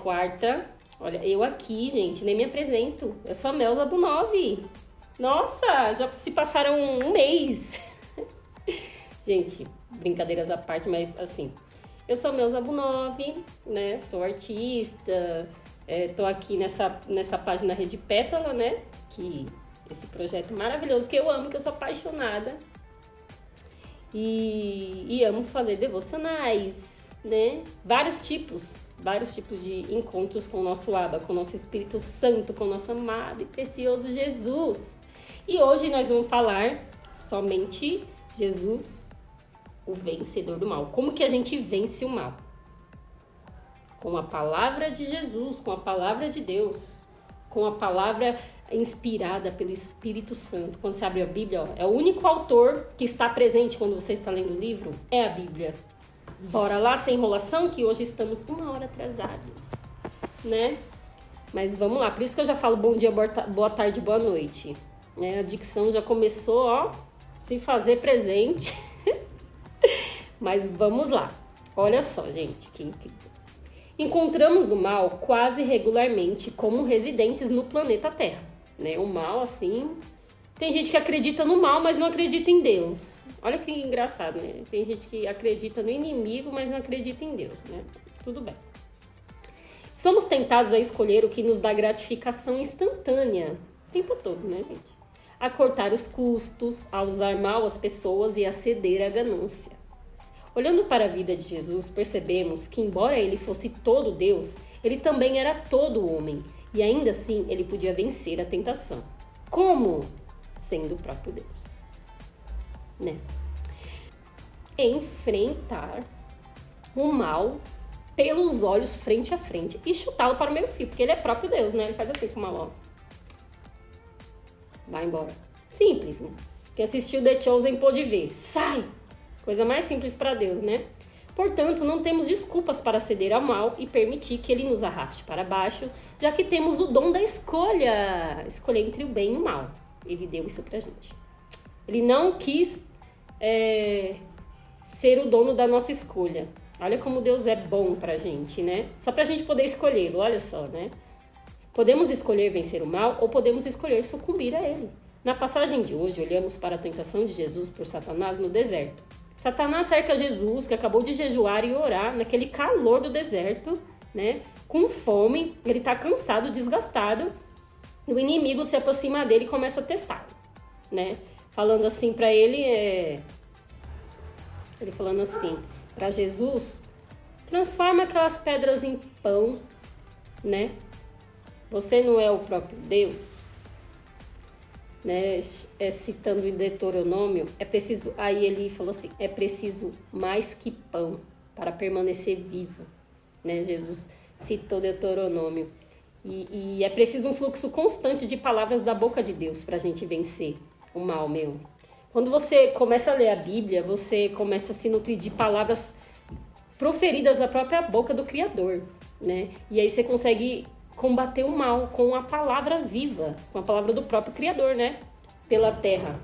quarta. Olha, eu aqui, gente, nem me apresento. Eu sou a Melza Bunov. Nossa, já se passaram um mês. gente, brincadeiras à parte, mas assim, eu sou a Melza Bunov, né? Sou artista, é, tô aqui nessa, nessa página Rede Pétala, né? Que esse projeto maravilhoso que eu amo, que eu sou apaixonada. E, e amo fazer devocionais, né? Vários tipos, vários tipos de encontros com o nosso Abba, com o nosso Espírito Santo, com o nosso amado e precioso Jesus. E hoje nós vamos falar somente Jesus, o vencedor do mal. Como que a gente vence o mal? Com a palavra de Jesus, com a palavra de Deus, com a palavra inspirada pelo Espírito Santo. Quando você abre a Bíblia, ó, é o único autor que está presente quando você está lendo o livro, é a Bíblia. Bora lá, sem enrolação, que hoje estamos uma hora atrasados, né? Mas vamos lá, por isso que eu já falo bom dia, boa tarde, boa noite. É, a dicção já começou, ó, se fazer presente. Mas vamos lá. Olha só, gente, que incrível. Encontramos o mal quase regularmente como residentes no planeta Terra né? O mal, assim. Tem gente que acredita no mal, mas não acredita em Deus. Olha que engraçado, né? Tem gente que acredita no inimigo, mas não acredita em Deus, né? Tudo bem. Somos tentados a escolher o que nos dá gratificação instantânea, o tempo todo, né, gente? A cortar os custos, a usar mal as pessoas e a ceder à ganância. Olhando para a vida de Jesus, percebemos que, embora ele fosse todo Deus, ele também era todo homem e ainda assim ele podia vencer a tentação. Como? Sendo o próprio Deus. Né? Enfrentar o mal pelos olhos frente a frente e chutá-lo para o meio fio, porque ele é próprio Deus, né? Ele faz assim com o mal, ó. Vai embora. Simples, né? Quem assistiu The Chosen pôde ver. Sai! Coisa mais simples para Deus, né? Portanto, não temos desculpas para ceder ao mal e permitir que ele nos arraste para baixo, já que temos o dom da escolha escolher entre o bem e o mal. Ele deu isso pra gente. Ele não quis é, ser o dono da nossa escolha. Olha como Deus é bom pra gente, né? Só pra gente poder escolhê-lo, olha só, né? Podemos escolher vencer o mal ou podemos escolher sucumbir a ele. Na passagem de hoje, olhamos para a tentação de Jesus por Satanás no deserto. Satanás cerca Jesus, que acabou de jejuar e orar naquele calor do deserto, né? Com fome, ele está cansado, desgastado, e o inimigo se aproxima dele e começa a testar, né? Falando assim para ele, é... ele falando assim para Jesus, transforma aquelas pedras em pão, né? Você não é o próprio Deus? né, é, citando em Deuteronômio, é preciso, aí ele falou assim, é preciso mais que pão para permanecer vivo, né, Jesus citou Deuteronômio, e, e é preciso um fluxo constante de palavras da boca de Deus para a gente vencer o mal, meu. Quando você começa a ler a Bíblia, você começa a se nutrir de palavras proferidas da própria boca do Criador, né, e aí você consegue combater o mal com a palavra viva, com a palavra do próprio Criador, né? Pela terra.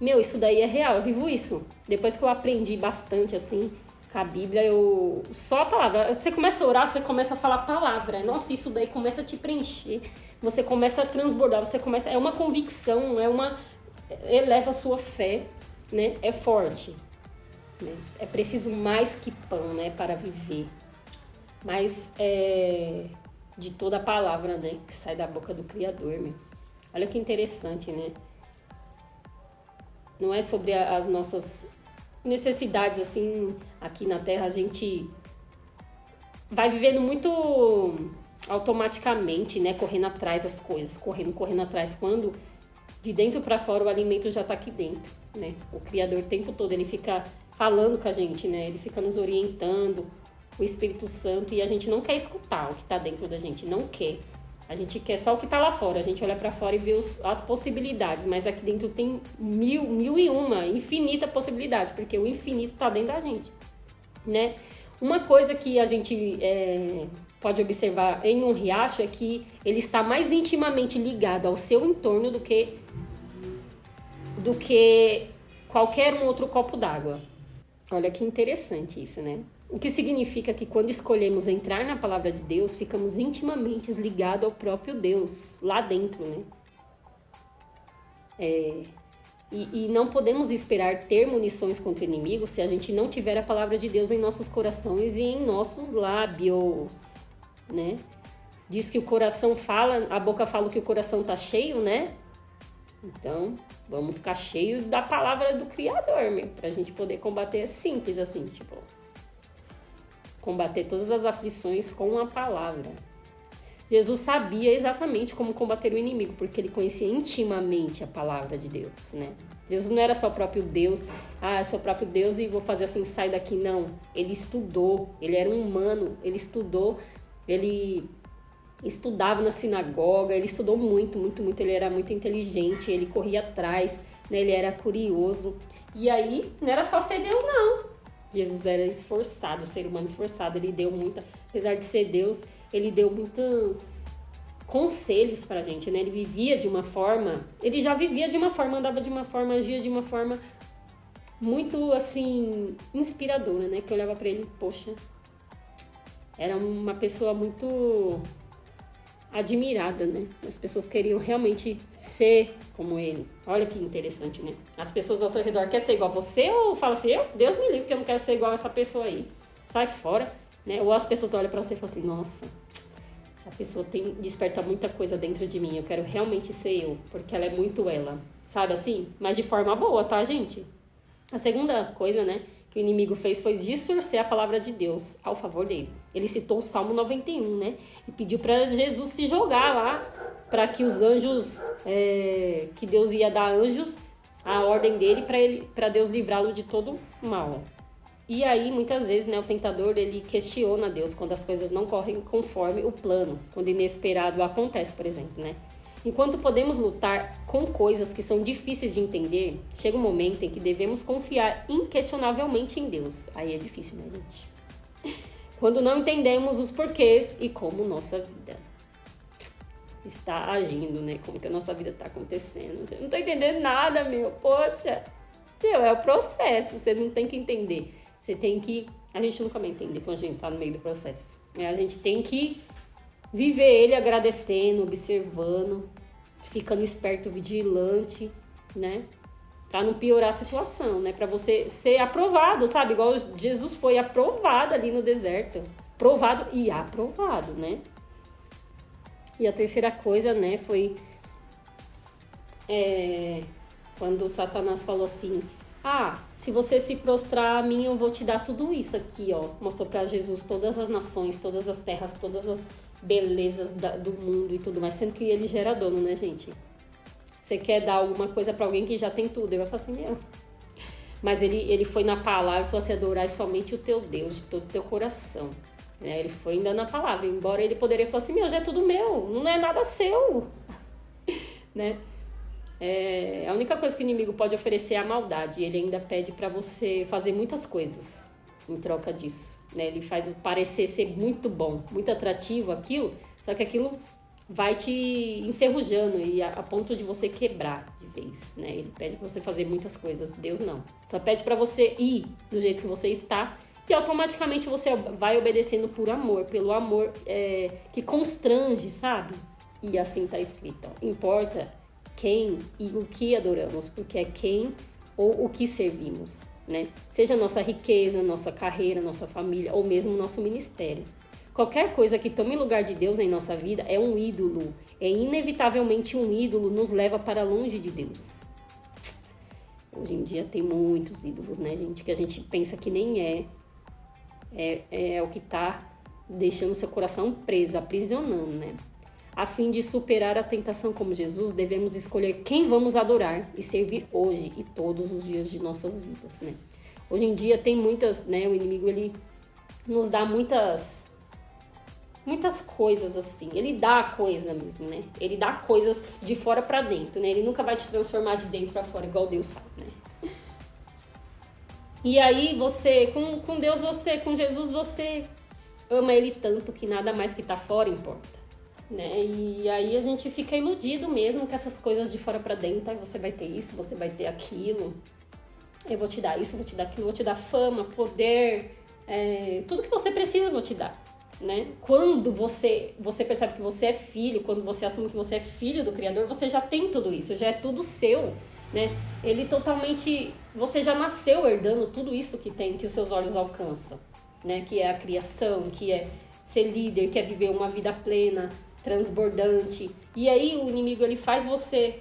Meu, isso daí é real, eu vivo isso. Depois que eu aprendi bastante, assim, com a Bíblia, eu. Só a palavra. Você começa a orar, você começa a falar palavra. Nossa, isso daí começa a te preencher. Você começa a transbordar, você começa. É uma convicção, é uma. Eleva a sua fé, né? É forte. Né? É preciso mais que pão, né? Para viver. Mas é de toda a palavra, né, que sai da boca do Criador, meu. Olha que interessante, né? Não é sobre as nossas necessidades, assim, aqui na Terra, a gente vai vivendo muito automaticamente, né, correndo atrás das coisas, correndo, correndo atrás, quando de dentro para fora o alimento já tá aqui dentro, né? O Criador o tempo todo, ele fica falando com a gente, né? Ele fica nos orientando, o Espírito Santo e a gente não quer escutar o que está dentro da gente, não quer. A gente quer só o que está lá fora. A gente olha para fora e vê os, as possibilidades, mas aqui dentro tem mil, mil e uma, infinita possibilidade, porque o infinito está dentro da gente, né? Uma coisa que a gente é, pode observar em um riacho é que ele está mais intimamente ligado ao seu entorno do que do que qualquer um outro copo d'água. Olha que interessante isso, né? O que significa que quando escolhemos entrar na palavra de Deus, ficamos intimamente ligados ao próprio Deus, lá dentro, né? É, e, e, não podemos esperar ter munições contra o inimigo se a gente não tiver a palavra de Deus em nossos corações e em nossos lábios, né? Diz que o coração fala, a boca fala que o coração tá cheio, né? Então, vamos ficar cheio da palavra do Criador, meu, pra gente poder combater. É simples assim, tipo, combater todas as aflições com a palavra. Jesus sabia exatamente como combater o inimigo, porque ele conhecia intimamente a palavra de Deus, né? Jesus não era só o próprio Deus, ah, sou o próprio Deus e vou fazer assim, sai daqui, não. Ele estudou, ele era um humano, ele estudou, ele estudava na sinagoga, ele estudou muito, muito, muito, ele era muito inteligente, ele corria atrás, né? ele era curioso. E aí, não era só ser Deus, não. Jesus era esforçado, ser humano esforçado, ele deu muita, apesar de ser Deus, ele deu muitos conselhos pra gente, né? Ele vivia de uma forma, ele já vivia de uma forma, andava de uma forma, agia de uma forma muito assim inspiradora, né? Que eu olhava para ele, poxa, era uma pessoa muito admirada, né? As pessoas queriam realmente ser como ele. Olha que interessante, né? As pessoas ao seu redor querem ser igual a você ou fala assim, eu, Deus me livre, que eu não quero ser igual a essa pessoa aí. Sai fora, né? Ou as pessoas olham para você e falam assim, nossa, essa pessoa tem desperta muita coisa dentro de mim, eu quero realmente ser eu, porque ela é muito ela. Sabe assim? Mas de forma boa, tá, gente? A segunda coisa, né? Que o inimigo fez foi distorcer a palavra de Deus ao favor dele. Ele citou o Salmo 91, né? E pediu para Jesus se jogar lá, para que os anjos, é, que Deus ia dar anjos, a ordem dele para ele, para Deus livrá-lo de todo mal. E aí, muitas vezes, né, o tentador ele questiona Deus quando as coisas não correm conforme o plano, quando inesperado acontece, por exemplo, né? Enquanto podemos lutar com coisas que são difíceis de entender, chega um momento em que devemos confiar inquestionavelmente em Deus. Aí é difícil, né, gente? Quando não entendemos os porquês e como nossa vida está agindo, né? Como que a nossa vida está acontecendo. Eu não tô entendendo nada, meu. Poxa, meu, é o processo. Você não tem que entender. Você tem que. A gente nunca vai entender quando a gente tá no meio do processo. É, a gente tem que Viver ele agradecendo, observando, ficando esperto, vigilante, né? Pra não piorar a situação, né? Pra você ser aprovado, sabe? Igual Jesus foi aprovado ali no deserto. Provado e aprovado, né? E a terceira coisa, né, foi é, quando Satanás falou assim: Ah, se você se prostrar a mim, eu vou te dar tudo isso aqui, ó. Mostrou para Jesus todas as nações, todas as terras, todas as belezas da, do mundo e tudo mais, sendo que ele já era dono, né, gente? Você quer dar alguma coisa para alguém que já tem tudo, ele vai falar assim, meu. Mas ele, ele foi na palavra e falou assim: adorar somente o teu Deus, de todo o teu coração. É, ele foi ainda na palavra, embora ele poderia falar assim: meu, já é tudo meu, não é nada seu. né? É, a única coisa que o inimigo pode oferecer é a maldade. Ele ainda pede para você fazer muitas coisas em troca disso. Né? Ele faz parecer ser muito bom, muito atrativo aquilo, só que aquilo vai te enferrujando e a, a ponto de você quebrar de vez, né? Ele pede para você fazer muitas coisas, Deus não. Só pede para você ir do jeito que você está e automaticamente você vai obedecendo por amor, pelo amor é, que constrange, sabe? E assim tá escrito, importa quem e o que adoramos, porque é quem ou o que servimos né? Seja nossa riqueza, nossa carreira, nossa família ou mesmo nosso ministério. Qualquer coisa que tome lugar de Deus em nossa vida é um ídolo. É inevitavelmente um ídolo, nos leva para longe de Deus. Hoje em dia tem muitos ídolos, né, gente? Que a gente pensa que nem é. É, é o que está deixando seu coração preso, aprisionando, né? A fim de superar a tentação como Jesus, devemos escolher quem vamos adorar e servir hoje e todos os dias de nossas vidas, né? Hoje em dia tem muitas, né, o inimigo ele nos dá muitas muitas coisas assim. Ele dá coisa mesmo, né? Ele dá coisas de fora para dentro, né? Ele nunca vai te transformar de dentro para fora igual Deus faz, né? E aí você, com, com Deus você, com Jesus você ama ele tanto que nada mais que tá fora importa né? E aí a gente fica iludido mesmo com essas coisas de fora para dentro, você vai ter isso, você vai ter aquilo. eu vou te dar isso, vou te dar aquilo, vou te dar fama, poder, é, tudo que você precisa eu vou te dar. Né? Quando você você percebe que você é filho, quando você assume que você é filho do Criador, você já tem tudo isso, já é tudo seu, né? Ele totalmente, você já nasceu herdando tudo isso que tem, que os seus olhos alcançam, né? Que é a criação, que é ser líder, que é viver uma vida plena, transbordante. E aí o inimigo ele faz você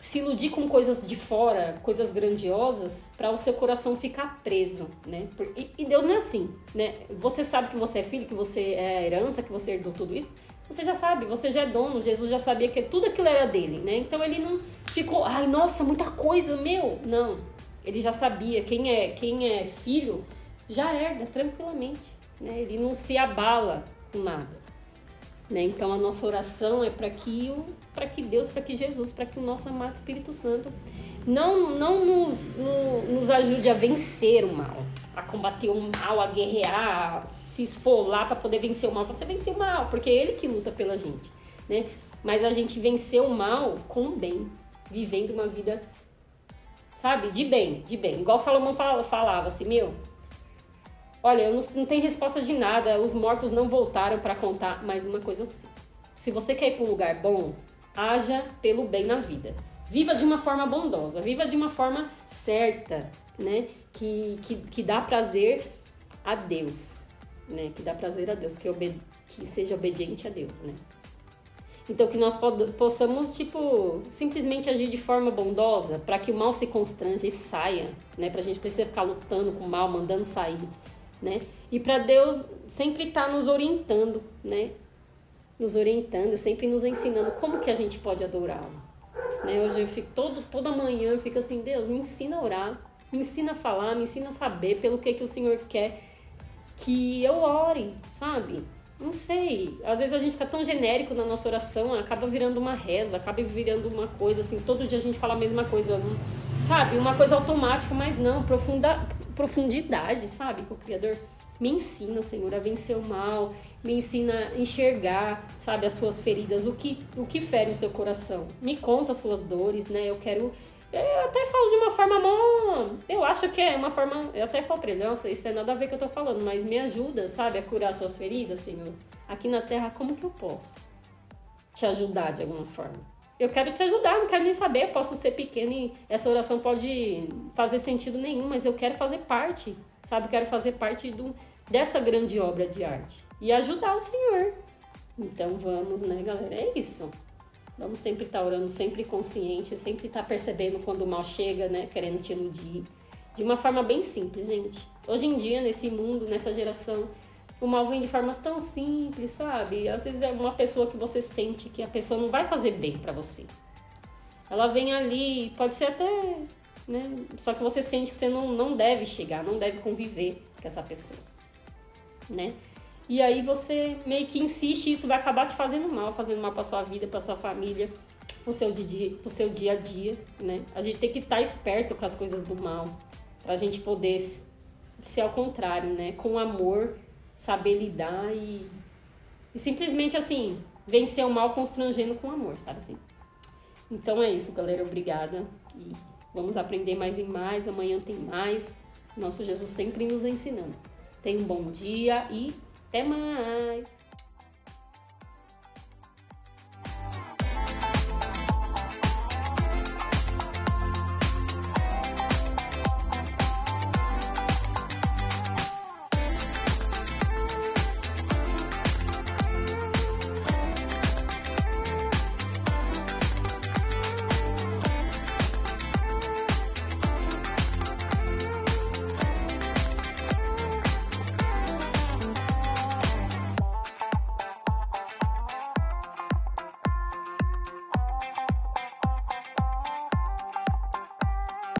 se iludir com coisas de fora, coisas grandiosas, para o seu coração ficar preso, né? E, e, Deus não é assim, né? Você sabe que você é filho, que você é herança, que você herdou tudo isso. Você já sabe, você já é dono. Jesus já sabia que tudo aquilo era dele, né? Então ele não ficou, ai, nossa, muita coisa, meu. Não. Ele já sabia quem é, quem é filho já herda tranquilamente, né? Ele não se abala com nada. Né? Então a nossa oração é para que o para que Deus, para que Jesus, para que o nosso amado Espírito Santo não, não nos, no, nos ajude a vencer o mal, a combater o mal, a guerrear, a se esfolar para poder vencer o mal. Você vence o mal, porque é ele que luta pela gente, né? Mas a gente venceu o mal com o bem, vivendo uma vida, sabe, de bem, de bem. Igual Salomão falava, falava assim, meu, olha, eu não, não tenho resposta de nada, os mortos não voltaram para contar mais uma coisa assim. Se você quer ir para um lugar bom, haja pelo bem na vida. Viva de uma forma bondosa, viva de uma forma certa, né? Que, que, que dá prazer a Deus, né? Que dá prazer a Deus, que, obede que seja obediente a Deus, né? Então, que nós possamos, tipo, simplesmente agir de forma bondosa para que o mal se constrange e saia, né? Pra gente precisar ficar lutando com o mal, mandando sair, né? E para Deus sempre estar tá nos orientando, né? nos orientando, sempre nos ensinando como que a gente pode adorá-lo. Né? Hoje eu fico todo, toda manhã eu fico assim, Deus, me ensina a orar, me ensina a falar, me ensina a saber pelo que, que o Senhor quer que eu ore, sabe? Não sei. Às vezes a gente fica tão genérico na nossa oração, acaba virando uma reza, acaba virando uma coisa assim, todo dia a gente fala a mesma coisa, sabe? Uma coisa automática, mas não, profunda, profundidade, sabe? Com o Criador. Me ensina, Senhor, a vencer o mal, me ensina a enxergar, sabe, as suas feridas, o que, o que fere o seu coração. Me conta as suas dores, né? Eu quero. Eu até falo de uma forma mó. Eu acho que é uma forma. Eu até falo pra ele, nossa, isso é nada a ver que eu tô falando, mas me ajuda, sabe, a curar suas feridas, Senhor. Aqui na terra, como que eu posso te ajudar de alguma forma? Eu quero te ajudar, não quero nem saber, posso ser pequeno e essa oração pode fazer sentido nenhum, mas eu quero fazer parte sabe? Quero fazer parte do, dessa grande obra de arte e ajudar o Senhor. Então vamos, né, galera? É isso. Vamos sempre estar tá orando, sempre consciente, sempre estar tá percebendo quando o mal chega, né? Querendo te iludir. De uma forma bem simples, gente. Hoje em dia, nesse mundo, nessa geração, o mal vem de formas tão simples, sabe? Às vezes é uma pessoa que você sente que a pessoa não vai fazer bem para você. Ela vem ali, pode ser até né? Só que você sente que você não, não deve chegar, não deve conviver com essa pessoa, né? E aí você meio que insiste isso vai acabar te fazendo mal, fazendo mal para sua vida, para sua família, pro seu dia, pro seu dia a dia, né? A gente tem que estar tá esperto com as coisas do mal, pra gente poder ser ao contrário, né? Com amor, saber lidar e, e simplesmente assim, vencer o mal constrangendo com amor, sabe assim? Então é isso, galera. Obrigada. E Vamos aprender mais e mais, amanhã tem mais. Nosso Jesus sempre nos ensinando. Tenha um bom dia e até mais!